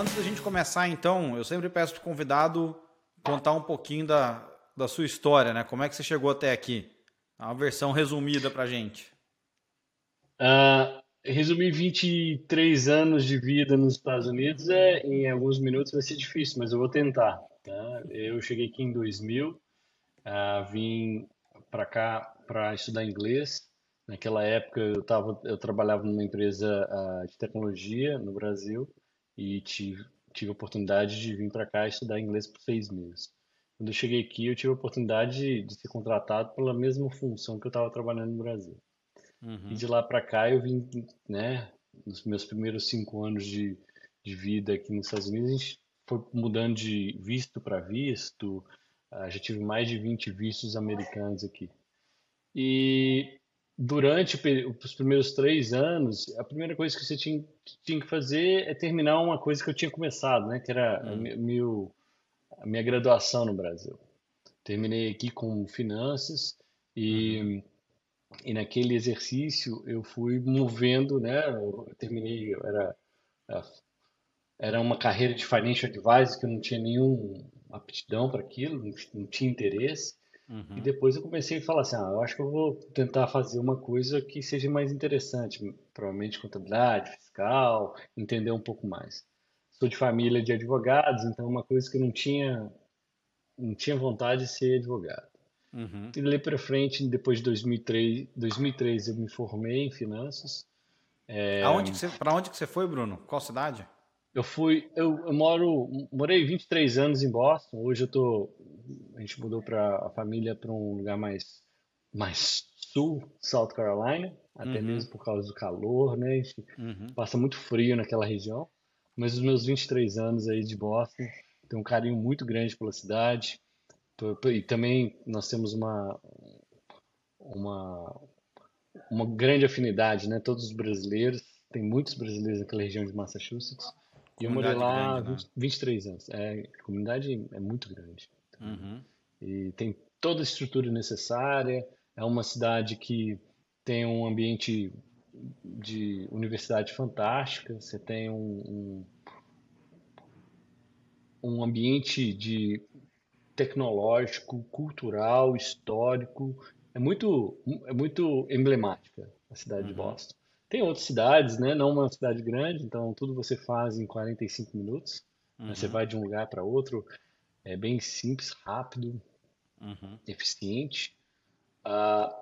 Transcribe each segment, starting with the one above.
Antes da gente começar, então, eu sempre peço para o convidado contar um pouquinho da, da sua história, né? Como é que você chegou até aqui? Uma versão resumida para gente. Uh, resumir 23 anos de vida nos Estados Unidos é, em alguns minutos vai ser difícil, mas eu vou tentar. Tá? Eu cheguei aqui em 2000, uh, ah, vim para cá para estudar inglês. Naquela época eu, tava, eu trabalhava numa empresa uh, de tecnologia no Brasil e tive, tive a oportunidade de vir para cá estudar inglês por seis meses. Quando eu cheguei aqui, eu tive a oportunidade de, de ser contratado pela mesma função que eu estava trabalhando no Brasil. Uhum. E de lá para cá eu vim, né, nos meus primeiros cinco anos de, de vida aqui nos Estados Unidos, a gente foi mudando de visto para visto, uh, já tive mais de 20 vistos americanos aqui. E durante os primeiros três anos, a primeira coisa que você tinha, tinha que fazer é terminar uma coisa que eu tinha começado, né? Que era a, meu, a minha graduação no Brasil. Terminei aqui com finanças e, uhum. e naquele exercício eu fui movendo, né? Eu terminei, eu era, era uma carreira de financial advisor que eu não tinha nenhuma aptidão para aquilo, não, não tinha interesse. Uhum. E depois eu comecei a falar assim, ah, eu acho que eu vou tentar fazer uma coisa que seja mais interessante, provavelmente contabilidade, fiscal, entender um pouco mais. Sou de família de advogados, então uma coisa que eu não tinha não tinha vontade de ser advogado. Uhum. E daí para frente, depois de 2003, 2003 eu me formei em finanças. É... Aonde você, para onde que você foi, Bruno? Qual cidade? Eu fui, eu, eu, moro, morei 23 anos em Boston. Hoje eu tô, a gente mudou para a família para um lugar mais, mais sul, South Carolina, até uhum. mesmo por causa do calor, né? A gente uhum. passa muito frio naquela região. Mas os meus 23 anos aí de Boston, tenho um carinho muito grande pela cidade. E também nós temos uma, uma, uma grande afinidade, né? Todos os brasileiros, tem muitos brasileiros naquela região de Massachusetts. E eu morei lá grande, né? 23 anos. É, a comunidade é muito grande. Uhum. E tem toda a estrutura necessária. É uma cidade que tem um ambiente de universidade fantástica. Você tem um, um, um ambiente de tecnológico, cultural, histórico. É muito, é muito emblemática a cidade uhum. de Boston. Tem outras cidades, né? Não uma cidade grande, então tudo você faz em 45 minutos. Uhum. Você vai de um lugar para outro. É bem simples, rápido, uhum. eficiente. Uh,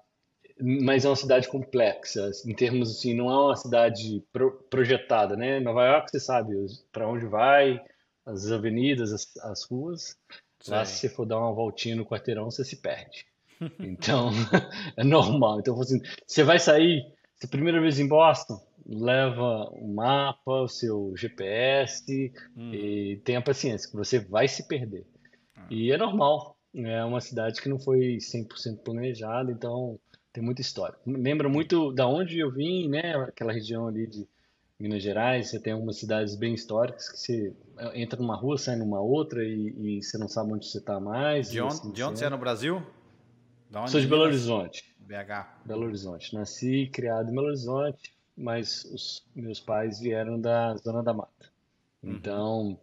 mas é uma cidade complexa, em termos assim, não é uma cidade pro, projetada, né? Nova York, você sabe para onde vai, as avenidas, as, as ruas. Sim. Lá, se você for dar uma voltinha no quarteirão, você se perde. Então, é normal. Então, assim, você vai sair se a primeira vez em Boston, leva um mapa, o seu GPS hum. e tenha paciência, que você vai se perder. Ah. E é normal. É uma cidade que não foi 100% planejada, então tem muita história. Lembra muito da onde eu vim, né? Aquela região ali de Minas Gerais, você tem algumas cidades bem históricas que você entra numa rua, sai numa outra e, e você não sabe onde você está mais. De onde, assim, de onde você é no Brasil? Sou de Belo Horizonte. BH. Belo Horizonte. Nasci e criado em Belo Horizonte, mas os meus pais vieram da Zona da Mata. Uhum. Então,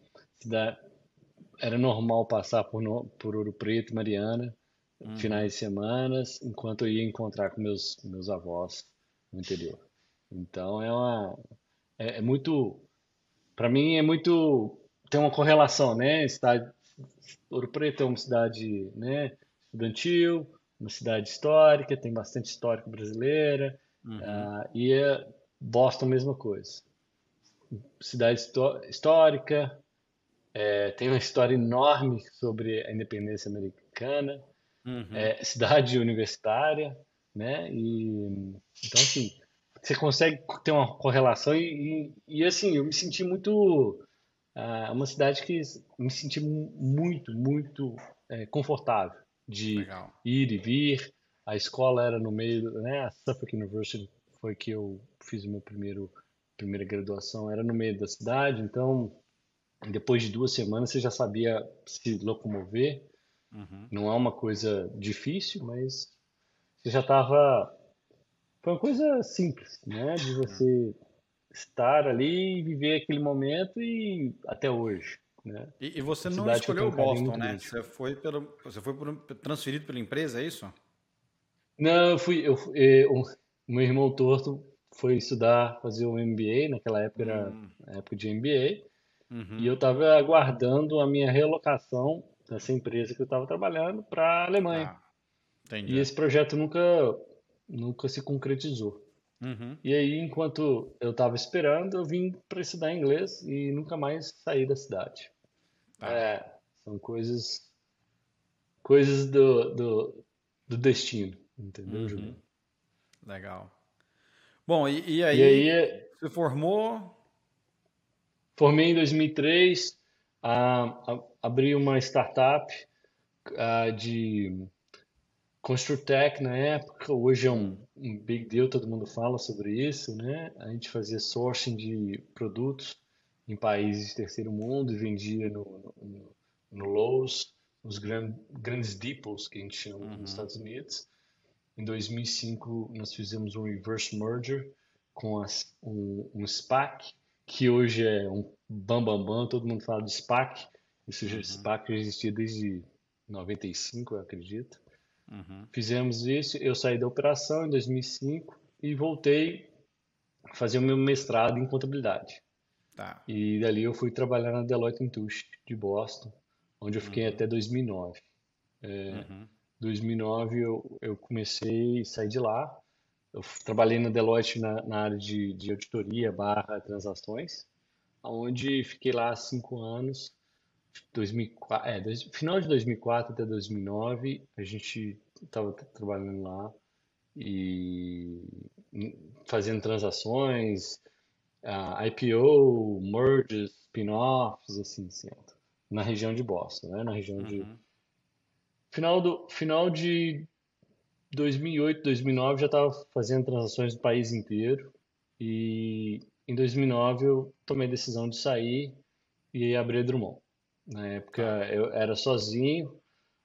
era normal passar por, por Ouro Preto, Mariana, uhum. finais de semana, enquanto eu ia encontrar com meus, meus avós no interior. Então, é uma. É, é muito. Para mim, é muito. Tem uma correlação, né? Cidade, Ouro Preto é uma cidade né, estudantil, uma cidade histórica, tem bastante histórico brasileira, uhum. uh, e é Boston, mesma coisa. Cidade histórica, é, tem uma história enorme sobre a independência americana, uhum. é, cidade universitária, né? E, então, assim, você consegue ter uma correlação e, e, e assim, eu me senti muito... Uh, uma cidade que me senti muito, muito é, confortável de Legal. ir e vir. A escola era no meio, né? A Suffolk University foi que eu fiz o meu primeiro primeira graduação, era no meio da cidade, então depois de duas semanas você já sabia se locomover. Uhum. Não é uma coisa difícil, mas você já estava foi uma coisa simples, né? De você estar ali, viver aquele momento e até hoje. Né? E, e você não escolheu Boston, né? Você foi, pelo, você foi por, transferido pela empresa, é isso? Não, eu fui. Eu, eu, o meu irmão torto foi estudar, fazer um MBA, naquela época era hum. época de MBA, uhum. e eu estava aguardando a minha relocação dessa empresa que eu estava trabalhando para a Alemanha. Ah, e esse projeto nunca, nunca se concretizou. Uhum. E aí, enquanto eu estava esperando, eu vim para estudar inglês e nunca mais saí da cidade. Ah. É, são coisas coisas do, do, do destino, entendeu, uhum. Juliano? Legal. Bom, e, e, aí, e aí é você formou? Formei em 2003, uh, abri uma startup uh, de Construtec na época, hoje é um, um, big deal, todo mundo fala sobre isso, né? A gente fazia sourcing de produtos em países de terceiro mundo e vendia no, no, no Lowe's, nos grand, grandes depots que a gente chama uhum. nos Estados Unidos. Em 2005, nós fizemos um reverse merger com as, um, um SPAC, que hoje é um bambambam, bam, bam, todo mundo fala de SPAC. Isso uhum. SPAC já existia desde 95, eu acredito. Uhum. Fizemos isso, eu saí da operação em 2005 e voltei a fazer o meu mestrado em contabilidade. Tá. E dali eu fui trabalhar na Deloitte Touche de Boston, onde eu fiquei uhum. até 2009. É, uhum. 2009 eu, eu comecei a sair de lá. Eu trabalhei na Deloitte na, na área de, de auditoria barra transações, onde fiquei lá cinco anos. 2004, é, dois, final de 2004 até 2009, a gente estava trabalhando lá e fazendo transações, uh, IPO, mergers, spin-offs, assim, certo? na região de Boston, né? Na região uhum. de Final, do, final de 2008, 2009 já estava fazendo transações no país inteiro e em 2009 eu tomei a decisão de sair e abrir Drummond. Na época eu era sozinho,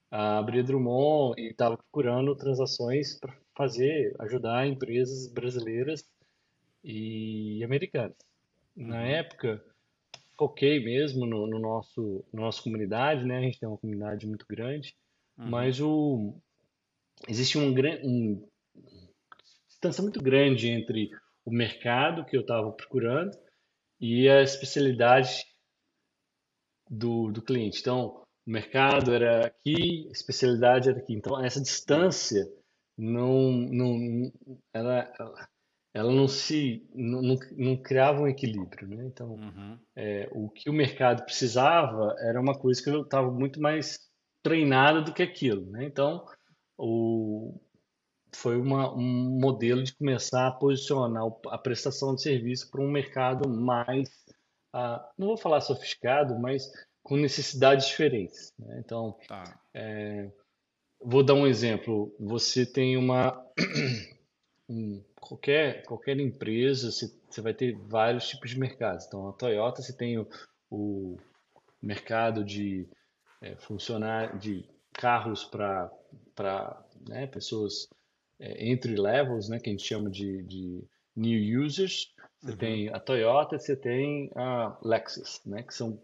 abri Drummond e estava procurando transações para fazer, ajudar empresas brasileiras e americanas. Na uhum. época, foquei mesmo no, no nosso, na nossa comunidade, né? A gente tem uma comunidade muito grande Uhum. Mas o, existe um, um distância muito grande entre o mercado que eu estava procurando e a especialidade do, do cliente. Então, o mercado era aqui, a especialidade era aqui. Então, essa distância não, não ela, ela não se não, não, não criava um equilíbrio, né? Então, uhum. é, o que o mercado precisava era uma coisa que eu estava muito mais treinada do que aquilo, né? Então, o, foi uma, um modelo de começar a posicionar a prestação de serviço para um mercado mais, uh, não vou falar sofisticado, mas com necessidades diferentes. Né? Então, tá. é, vou dar um exemplo. Você tem uma um, qualquer qualquer empresa, você, você vai ter vários tipos de mercados. Então, a Toyota você tem o, o mercado de é, funcionar de carros para né, pessoas é, entry levels, né, que a gente chama de, de new users. Você uhum. tem a Toyota, você tem a Lexus, né, que são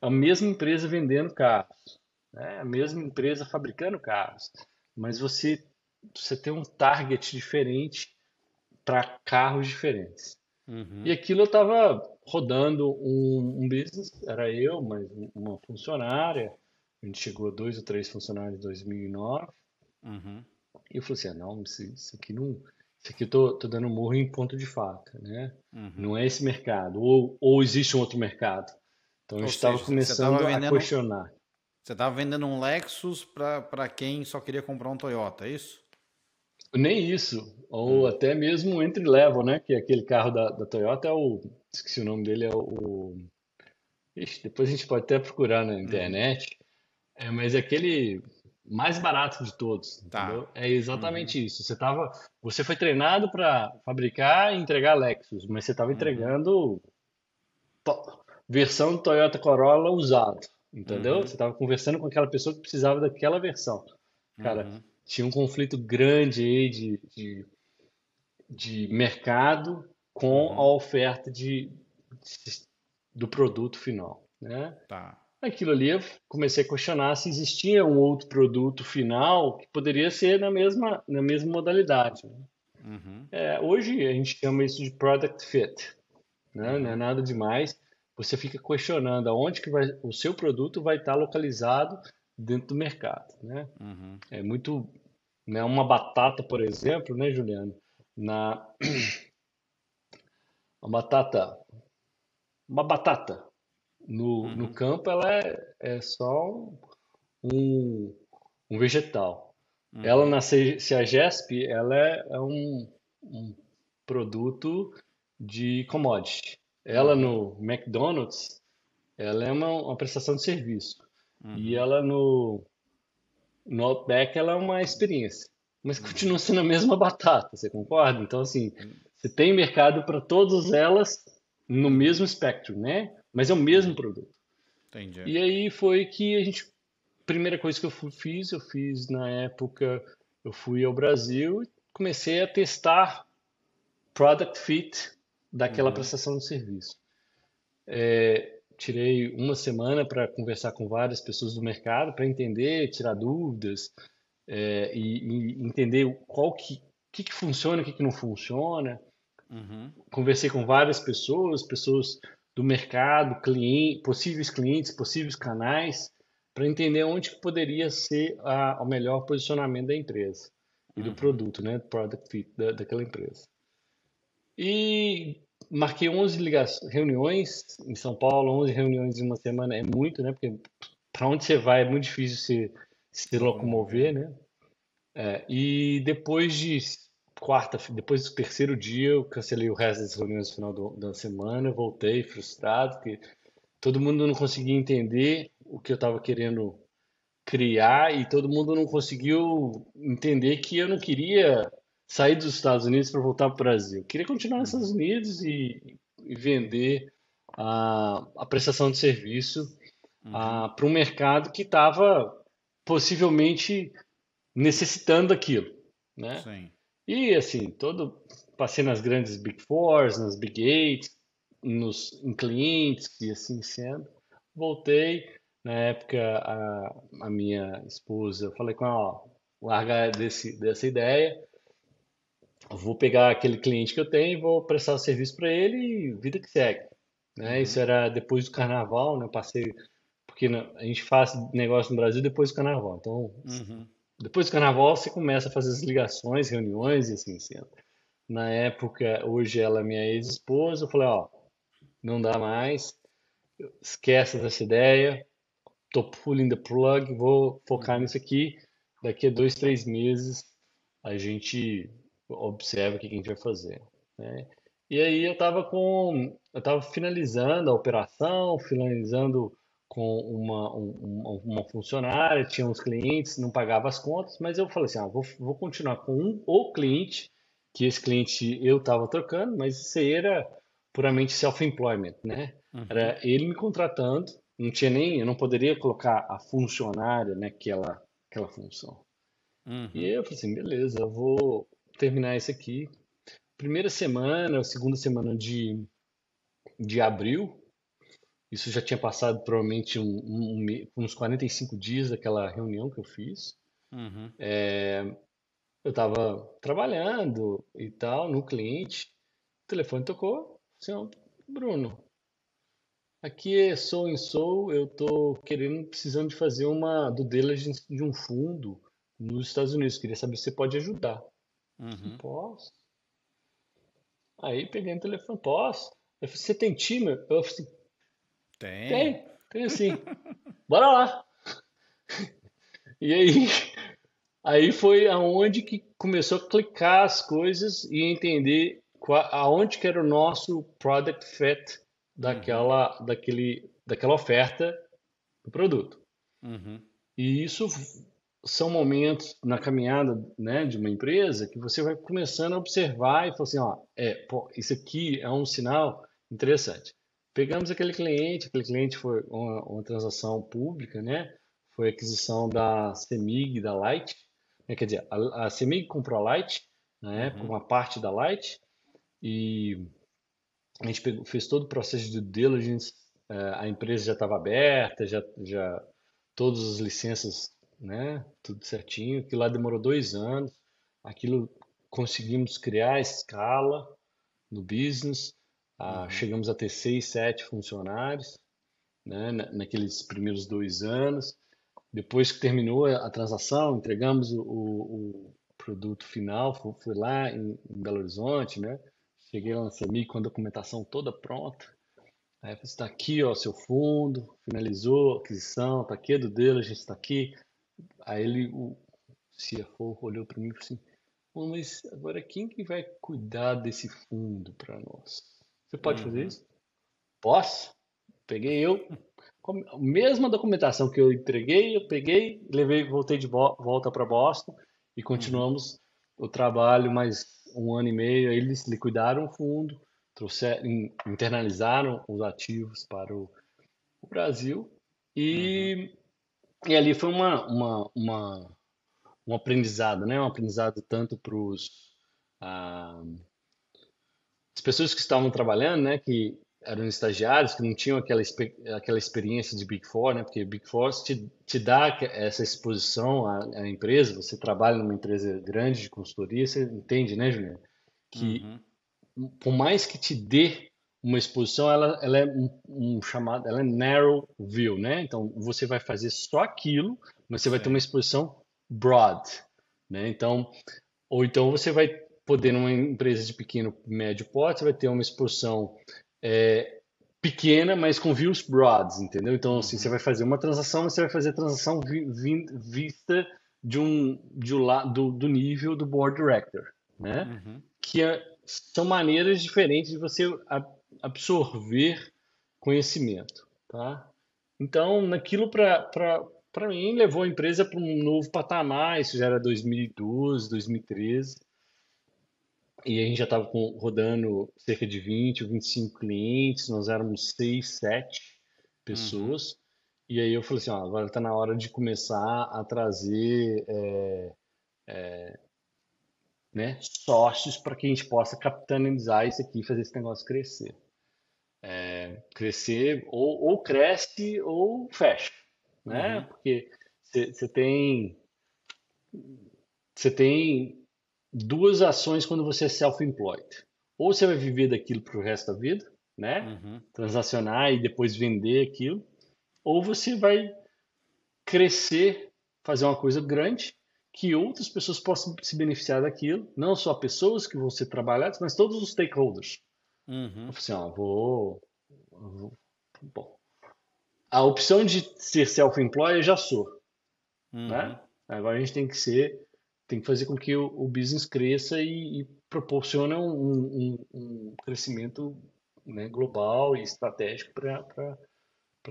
a mesma empresa vendendo carros, né, a mesma empresa fabricando carros, mas você você tem um target diferente para carros diferentes. Uhum. E aquilo eu estava rodando um, um, business, era eu, mas uma funcionária. A gente chegou a dois ou três funcionários em 2009. Uhum. E eu falei assim: ah, não, isso, aqui não. Isso aqui eu tô, tô dando morro em ponto de faca, né? Uhum. Não é esse mercado. Ou, ou existe um outro mercado. Então a gente estava começando vendendo, a questionar. Você estava vendendo um Lexus para quem só queria comprar um Toyota, é isso? Nem isso. Ou hum. até mesmo o entry level, né? Que é aquele carro da, da Toyota é o. Esqueci o nome dele, é o. Ixi, depois a gente pode até procurar na internet. Hum. É, mas é aquele mais barato de todos, tá. entendeu? É exatamente uhum. isso. Você tava, você foi treinado para fabricar e entregar Lexus, mas você estava uhum. entregando to, versão do Toyota Corolla usado, entendeu? Uhum. Você estava conversando com aquela pessoa que precisava daquela versão. Cara, uhum tinha um conflito grande aí de, de, de mercado com a oferta de, de- do produto final, né? Tá. Aquilo ali eu comecei a questionar se existia um outro produto final que poderia ser na mesma, na mesma modalidade. né? Uhum. É, hoje a gente chama isso de product fit, né? Não é nada demais. Você fica questionando aonde que vai, o seu produto vai estar localizado dentro do mercado, né? Uhum. É muito, né? Uma batata, por exemplo, né, Juliano? Na a batata, uma batata no, no Uhum. campo, ela é, é só um, um vegetal. Uhum. Ela na CEAGESP, ela é, é um, um produto de commodity. Ela no McDonald's, ela é uma, uma prestação de serviço. E Uhum. ela no, no Outback, ela é uma experiência. Mas continua sendo a mesma batata, você concorda? Então, assim, você tem mercado para todas elas no mesmo espectro, né? Mas é o mesmo produto. Entendi. E aí foi que a gente, primeira coisa que eu fiz, eu fiz na época, eu fui ao Brasil e comecei a testar product fit daquela Uhum. prestação de serviço. É, tirei uma semana para conversar com várias pessoas do mercado para entender, tirar dúvidas é, e, e entender qual que, que, que funciona, o que, que não funciona Uhum. conversei com várias pessoas, pessoas do mercado, cliente, possíveis clientes, possíveis canais, para entender onde que poderia ser a, o melhor posicionamento da empresa e do produto, né, do product fit da, daquela empresa. E marquei 11 ligações, reuniões em São Paulo, 11 reuniões em uma semana é muito, né, porque para onde você vai é muito difícil se, se locomover, né? É, e depois de quarta, depois do terceiro dia, eu cancelei o resto das reuniões no final do- da semana, voltei frustrado, porque todo mundo não conseguia entender o que eu estava querendo criar e todo mundo não conseguiu entender que eu não queria sair dos Estados Unidos para voltar para o Brasil. Eu queria continuar nos Estados Unidos e, e vender a, a prestação de serviço para um mercado que estava possivelmente necessitando daquilo, né? Sim. E assim, todo passei nas grandes Big Fours, nas Big Eight, nos em clientes e assim sendo. Voltei, na época a, a minha esposa, eu falei com ela, ó, larga desse, dessa ideia, eu vou pegar aquele cliente que eu tenho, vou prestar o serviço para ele e vida que segue, né? Isso era depois do carnaval, né? Eu passei porque né, a gente faz negócio no Brasil depois do carnaval. Então, Uhum. Depois do carnaval, você começa a fazer as ligações, reuniões e assim sendo. Na época, hoje ela é minha ex-esposa, eu falei, ó, não dá mais, esquece dessa ideia, tô pulling the plug, vou focar nisso aqui. Daqui a dois, três meses a gente observa o que que a gente vai fazer, né? E aí eu tava com, eu tava finalizando a operação, finalizando com uma, um- uma, uma funcionária, tinha uns clientes, não pagava as contas, mas eu falei assim, ah, vou, vou continuar com um ou cliente, que esse cliente eu estava trocando, mas isso aí era puramente self-employment, né? Era ele me contratando, não tinha nem, eu não poderia colocar a funcionária naquela aquela função. Uhum. E aí eu falei assim, beleza, eu vou terminar isso aqui. Primeira semana, segunda semana de, de abril, isso já tinha passado provavelmente um, um, uns 45 dias daquela reunião que eu fiz. Uhum. Eu estava trabalhando e tal, no cliente, o telefone tocou, ó, Bruno, aqui é Sou em Sou, eu tô querendo, precisando de fazer uma due diligence de um fundo nos Estados Unidos, queria saber se você pode ajudar. Uhum. Posso. Aí peguei o telefone, posso. Eu falei, você tem time? Eu falei Tem. tem, tem sim. Bora lá. E aí, aí foi aonde que começou a clicar as coisas e entender qua- aonde que era o nosso product fit daquela, daquele, daquela oferta do produto. Uhum. E isso são momentos na caminhada, né, de uma empresa que você vai começando a observar e falar assim, ó, é, pô, isso aqui é um sinal interessante. Pegamos aquele cliente, aquele cliente foi uma, uma transação pública, né? Foi aquisição da Semig e da Light, né? Quer dizer, a, a Semig comprou a Light, na época, uma parte da Light, e a gente pegou, fez todo o processo de diligence, é, a empresa já estava aberta, já, já todas as licenças, né, tudo certinho, que lá demorou dois anos, aquilo conseguimos criar escala no business, ah, uhum. chegamos a ter seis, sete funcionários, né, naqueles primeiros dois anos, depois que terminou a transação, entregamos o, o, produto final, fui, fui lá em, em, Belo Horizonte, né? Cheguei lá na CEMIG com a documentação toda pronta. Aí eu está aqui, ó, seu fundo, finalizou a aquisição, está aqui, do dele, a gente está aqui. Aí ele, o CFO, olhou para mim e falou assim, mas agora quem que vai cuidar desse fundo para nós? Você pode uhum. fazer isso? Posso. Peguei eu, a mesma documentação que eu entreguei, eu peguei, levei, voltei de volta para Boston e continuamos uhum. o trabalho mais um ano e meio. Eles liquidaram o fundo, trouxeram, internalizaram os ativos para o, o Brasil e, uhum. e ali foi uma, uma, uma, um aprendizado, né? Um aprendizado tanto para os ah, as pessoas que estavam trabalhando, né? Que eram estagiários que não tinham aquela, aquela experiência de Big Four, né? Porque Big Four te, te dá essa exposição à, à, empresa, você trabalha numa empresa grande de consultoria, você entende, né, Juliana? Que uhum. por mais que te dê uma exposição, ela, ela é um, um, chamado, ela é narrow view, né? Então você vai fazer só aquilo, mas você vai ter uma exposição broad, né? Então, ou então você vai poder numa empresa de pequeno médio porte, você vai ter uma exposição é, pequena, mas com views broads, entendeu? Então, assim, você vai fazer uma transação, mas você vai fazer a transação vi, vi, vista de um, de um do, do nível do board director, né? Uhum. Que é, são maneiras diferentes de você absorver conhecimento, tá? Então, naquilo para mim levou a empresa para um novo patamar, isso já era 2012, 2013 e a gente já estava rodando cerca de 20 ou 25 clientes, nós éramos 6, 7 pessoas. Uhum. E aí eu falei assim, ó, agora está na hora de começar a trazer é, é, né, sócios para que a gente possa capitalizar isso aqui e fazer esse negócio crescer. É, crescer ou, ou cresce ou fecha, né? Uhum. Porque você tem você tem duas ações quando você é self-employed. Ou você vai viver daquilo para o resto da vida, né? Uhum. Transacionar e depois vender aquilo. Ou você vai crescer, fazer uma coisa grande que outras pessoas possam se beneficiar daquilo. Não só pessoas que vão ser trabalhadas, mas todos os stakeholders. Uhum. Assim, ó, vou, vou, Bom. A opção de ser self-employed eu já sou. Uhum. Né? Agora a gente tem que ser tem que fazer com que o, o business cresça e, e proporcione um, um, um, crescimento né, global e estratégico para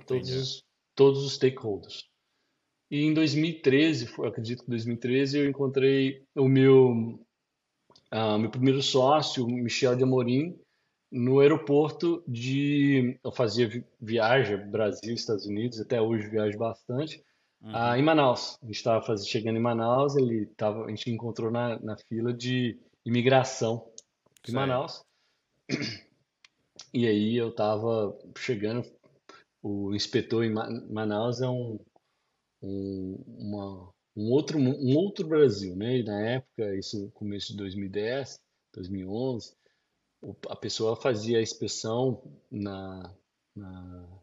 todos os, todos os stakeholders. E em 2013, eu acredito que em 2013, eu encontrei o meu, uh, meu primeiro sócio, Michel de Amorim, no aeroporto de. Eu fazia viagem Brasil, Estados Unidos, até hoje viajo bastante. Uhum. Ah, em Manaus. A gente estava chegando em Manaus, ele tava, a gente encontrou na, na fila de imigração de Manaus. E aí eu estava chegando, o inspetor em Manaus é um, um, uma, um, outro, um outro Brasil, né? E na época, isso começo de 2010, 2011, a pessoa fazia a inspeção na, na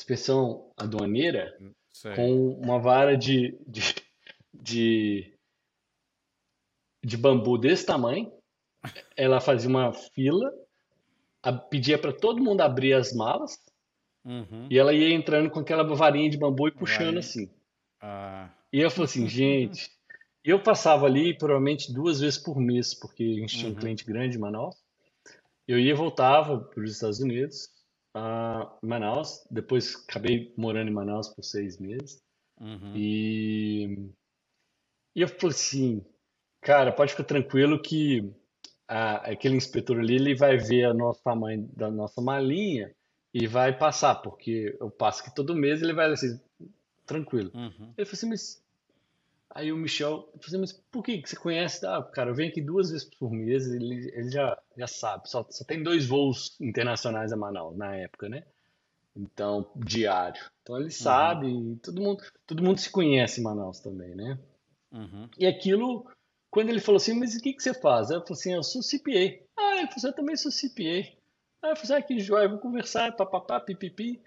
inspeção aduaneira Sei. com uma vara de, de, de, de bambu desse tamanho. Ela fazia uma fila, a, pedia para todo mundo abrir as malas uhum. e ela ia entrando com aquela varinha de bambu e puxando Vai. assim. Ah. E eu falei assim, gente. eu passava ali provavelmente duas vezes por mês, porque a gente tinha um uhum. cliente grande em Manaus. Eu ia e voltava para os Estados Unidos a Manaus. Depois acabei morando em Manaus por seis meses. Uhum. E, e eu falei assim, cara, pode ficar tranquilo que a, aquele inspetor ali ele vai ver o nosso tamanho da nossa malinha e vai passar, porque eu passo que todo mês ele vai assim, tranquilo. Uhum. Ele falou assim, mas Aí o Michel, eu falei, mas por que que você conhece? Ah, cara, eu venho aqui duas vezes por mês, ele, ele já, já sabe. Só, só tem dois voos internacionais a Manaus na época, né? Então, diário. Então ele sabe, e todo mundo, todo mundo se conhece em Manaus também, né? Uhum. E aquilo, quando ele falou assim, mas o que que você faz? Eu falei assim, eu sou CPA. Ah, ele falou assim, eu também sou CPA. Aí eu falei assim, ah, que joia, vamos conversar, papapá, pipipi.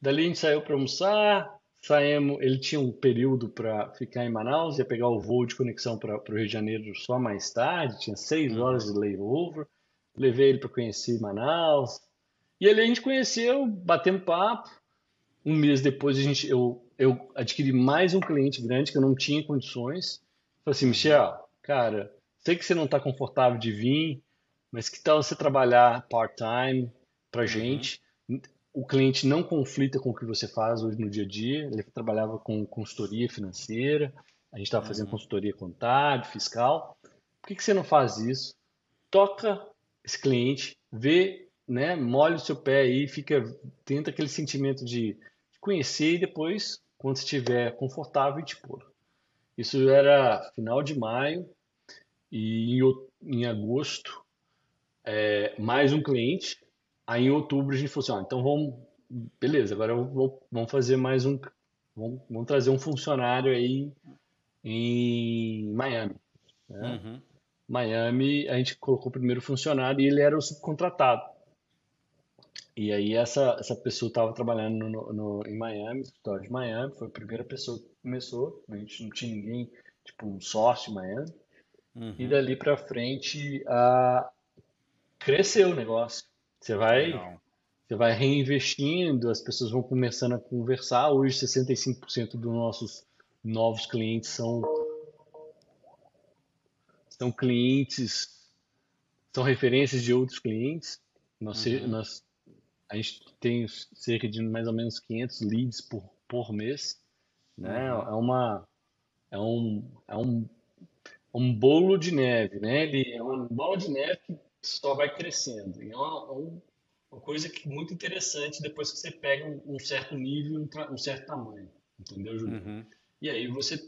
Dali a gente saiu para almoçar, saímos, ele tinha um período para ficar em Manaus, ia pegar o voo de conexão para o Rio de Janeiro só mais tarde, tinha seis horas de layover. Levei ele para conhecer Manaus. E ali a gente conheceu, batendo papo. Um mês depois a gente, eu, eu adquiri mais um cliente grande que eu não tinha condições. Falei assim, Michel, cara, sei que você não está confortável de vir, mas que tal você trabalhar part-time para gente? O cliente não conflita com o que você faz hoje no dia a dia. Ele trabalhava com consultoria financeira, a gente estava fazendo consultoria contábil, fiscal. Por que, que você não faz isso? Toca esse cliente, vê, né, molha o seu pé aí, fica, tenta aquele sentimento de conhecer e depois, quando estiver confortável, te pôr. Isso era final de maio e em, em agosto, é, mais um cliente. Aí em outubro a gente falou assim, ó, então vamos, beleza, agora vou, vamos fazer mais um, vamos, vamos trazer um funcionário aí em Miami. né? Uhum. Miami, a gente colocou o primeiro funcionário e ele era o subcontratado. E aí essa, essa pessoa estava trabalhando no, no- em Miami, escritório de Miami, foi a primeira pessoa que começou, a gente não tinha ninguém, tipo um sócio em Miami. E Uhum. dali para frente a, cresceu o negócio. Você vai, você vai reinvestindo, as pessoas vão começando a conversar. Hoje 65% dos nossos novos clientes são, são clientes, são referências de outros clientes. Nós, Uhum. nós, a gente tem cerca de mais ou menos 500 leads por, por mês, né? Uhum. É uma, é um, é um, um bolo de neve, né? Ele é uma bola de neve que só vai crescendo. E é uma, um- uma coisa que muito interessante depois que você pega um, um certo nível, um, um certo tamanho, entendeu, Júlio? Uhum. E aí você,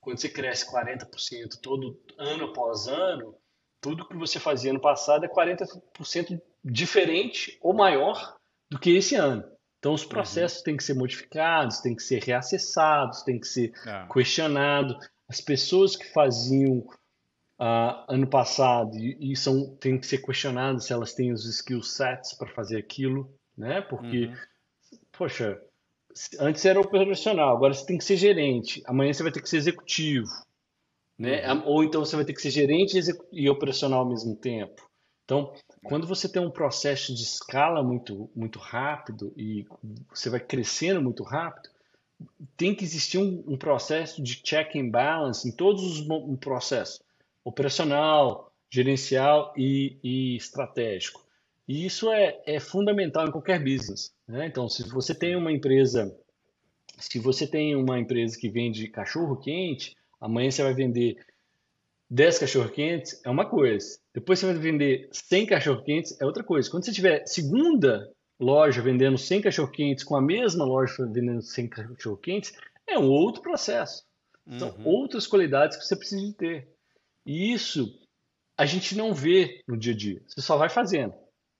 quando você cresce 40% todo ano após ano, tudo que você fazia no passado é 40% diferente ou maior do que esse ano. Então os processos têm que ser modificados, têm que ser reacessados, têm que ser É. questionados. As pessoas que faziam ah, ano passado e, e são têm que ser questionadas se elas têm os skill sets para fazer aquilo, né? Porque Uhum. poxa, antes era operacional, agora você tem que ser gerente. Amanhã você vai ter que ser executivo, né? Ou então você vai ter que ser gerente e operacional ao mesmo tempo. Então, quando você tem um processo de escala muito, muito rápido e você vai crescendo muito rápido, tem que existir um, um processo de check and balance em todos os mo- um processo operacional, gerencial e, e estratégico. E isso é, é fundamental em qualquer business, né? Então, se você tem uma empresa, se você tem uma empresa que vende cachorro quente, amanhã você vai vender 10 cachorro quentes, é uma coisa. Depois você vai vender 100 cachorro quentes, é outra coisa. Quando você tiver segunda loja vendendo 100 cachorro quentes com a mesma loja vendendo 100 cachorro quentes, é um outro processo. São Uhum. outras qualidades que você precisa de ter. E isso a gente não vê no dia a dia. Você só vai fazendo.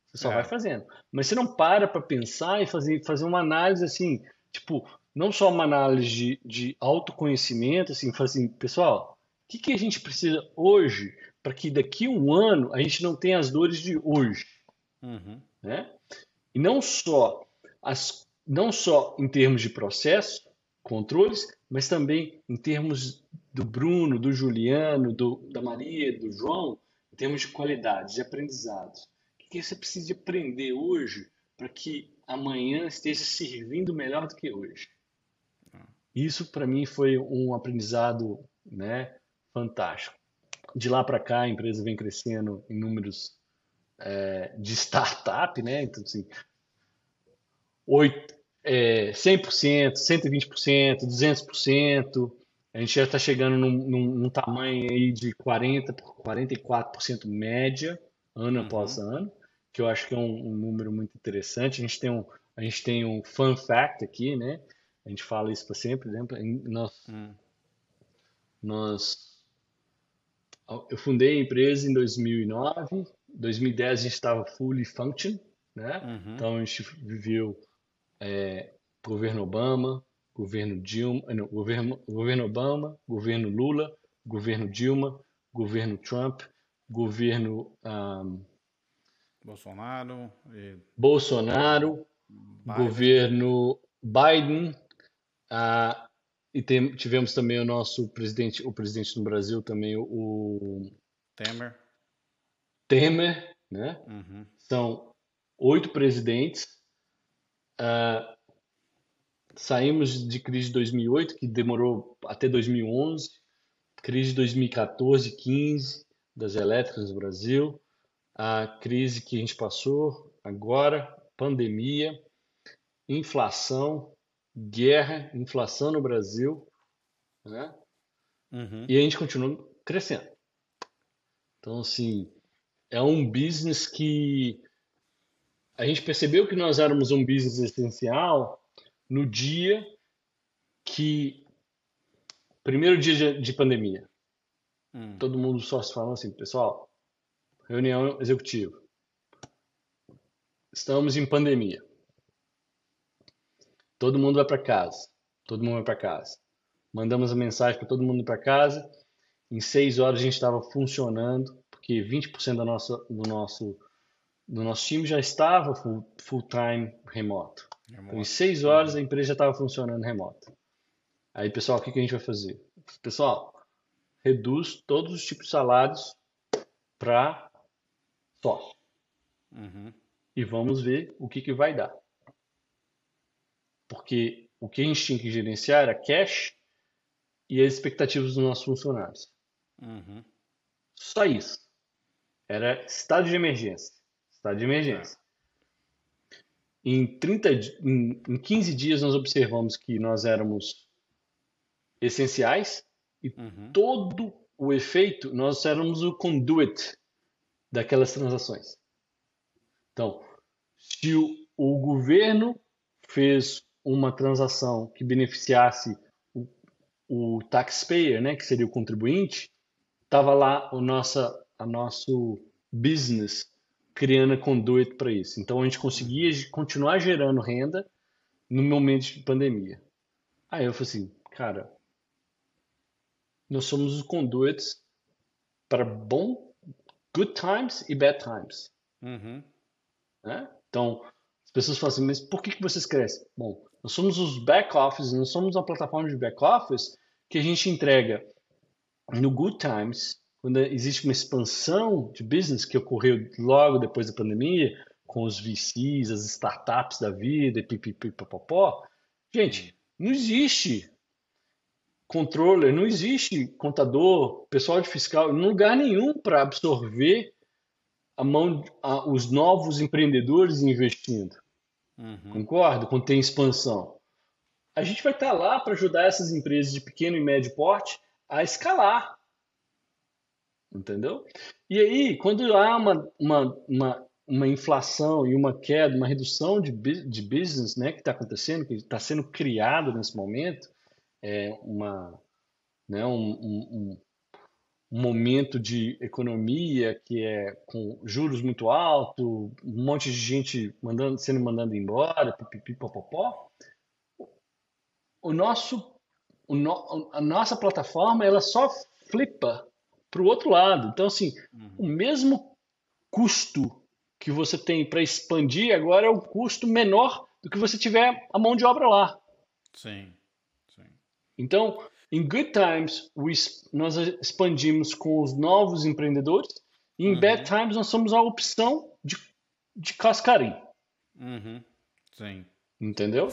Você só É. vai fazendo. Mas você não para para pensar e fazer, fazer uma análise assim, tipo, não só uma análise de, de autoconhecimento, assim, assim, pessoal, o que, que a gente precisa hoje para que daqui a um ano a gente não tenha as dores de hoje? Uhum. né? E não só as, não só em termos de processo, controles, mas também em termos do Bruno, do Juliano, do, da Maria, do João, em termos de qualidade, de aprendizados. O que você precisa de aprender hoje para que amanhã esteja servindo melhor do que hoje? Isso para mim foi um aprendizado, né, fantástico. De lá para cá a empresa vem crescendo em números é, de startup, né? Então, assim, oito, é, 100%, 120%, 200%. A gente já está chegando num, num- num tamanho aí de 40%, por 44% média, ano após ano, que eu acho que é um, um número muito interessante. A gente tem um, a gente tem um fun fact aqui, né? A gente fala isso para sempre, né? Nós, Hum. nós eu fundei a empresa em 2009, 2010 a gente estava fully function, né? Uhum. Então a gente viveu é, governo Obama, governo Dilma, não, governo, governo Obama, governo Lula, governo Dilma, governo Trump, governo um, Bolsonaro, e... Bolsonaro, Biden. governo Biden, uh, e tem, tivemos também o nosso presidente, o presidente do Brasil também, o Temer. Temer, né? Uhum. São oito presidentes. Uh, saímos de crise de 2008, que demorou até 2011, crise de 2014, 15 das elétricas no Brasil, a crise que a gente passou agora, pandemia, inflação, guerra, inflação no Brasil, né? Uhum. E a gente continua crescendo. Então, assim, é um business que a gente percebeu que nós éramos um business essencial no dia que primeiro dia de, de pandemia. Hum. Todo mundo só se falando assim, pessoal, reunião executiva. Estamos em pandemia. Todo mundo vai para casa. Todo mundo vai para casa. Mandamos a mensagem para todo mundo para casa. Em seis horas a gente estava funcionando, porque 20% da nossa, do, nosso, do nosso time já estava full, full time remoto. remoto. Então, em seis horas a empresa já estava funcionando remoto. Aí, pessoal, o que, que a gente vai fazer? Pessoal, reduz todos os tipos de salários para sócio. Uhum. E vamos ver o que, que vai dar. Porque o que a gente tinha que gerenciar era cash e as expectativas dos nossos funcionários. Uhum. Só isso. Era estado de emergência. Estado de emergência. Em, 30, em, em 15 dias nós observamos que nós éramos essenciais e uhum. todo o efeito nós éramos o conduit daquelas transações. Então, se o, o governo fez uma transação que beneficiasse o, o taxpayer, né, que seria o contribuinte, estava lá o nossa, a nosso business criando a conduit para isso. Então a gente conseguia continuar gerando renda no momento de pandemia. Aí eu falei assim, cara, nós somos os conduits para bom, good times e bad times. Uhum. Né? Então, as pessoas falam assim, mas por que, que vocês crescem? Bom, nós somos os back office, nós somos uma plataforma de back office que a gente entrega no good times, quando existe uma expansão de business que ocorreu logo depois da pandemia, com os VCs, as startups da vida, e pipipipopopó. Gente, não existe controller, não existe contador, pessoal de fiscal, em lugar nenhum para absorver a mão, a, os novos empreendedores investindo. Uhum. Concordo? Quando tem expansão. A gente vai estar lá para ajudar essas empresas de pequeno e médio porte a escalar. Entendeu? E aí, quando há uma, uma, uma, uma inflação e uma queda, uma redução de, de business né, que está acontecendo, que está sendo criado nesse momento, é uma, né, um, um, um, momento de economia que é com juros muito altos, um monte de gente mandando, sendo mandando embora, pipipipopopó, o nosso, o no, a nossa plataforma ela só flipa para o outro lado. Então, assim, uhum. o mesmo custo que você tem para expandir agora é o custo menor do que você tiver a mão de obra lá. Sim. Então, em good times, nós expandimos com os novos empreendedores e em uhum. bad times nós somos a opção de, de cascarim. Uhum. Sim. Entendeu?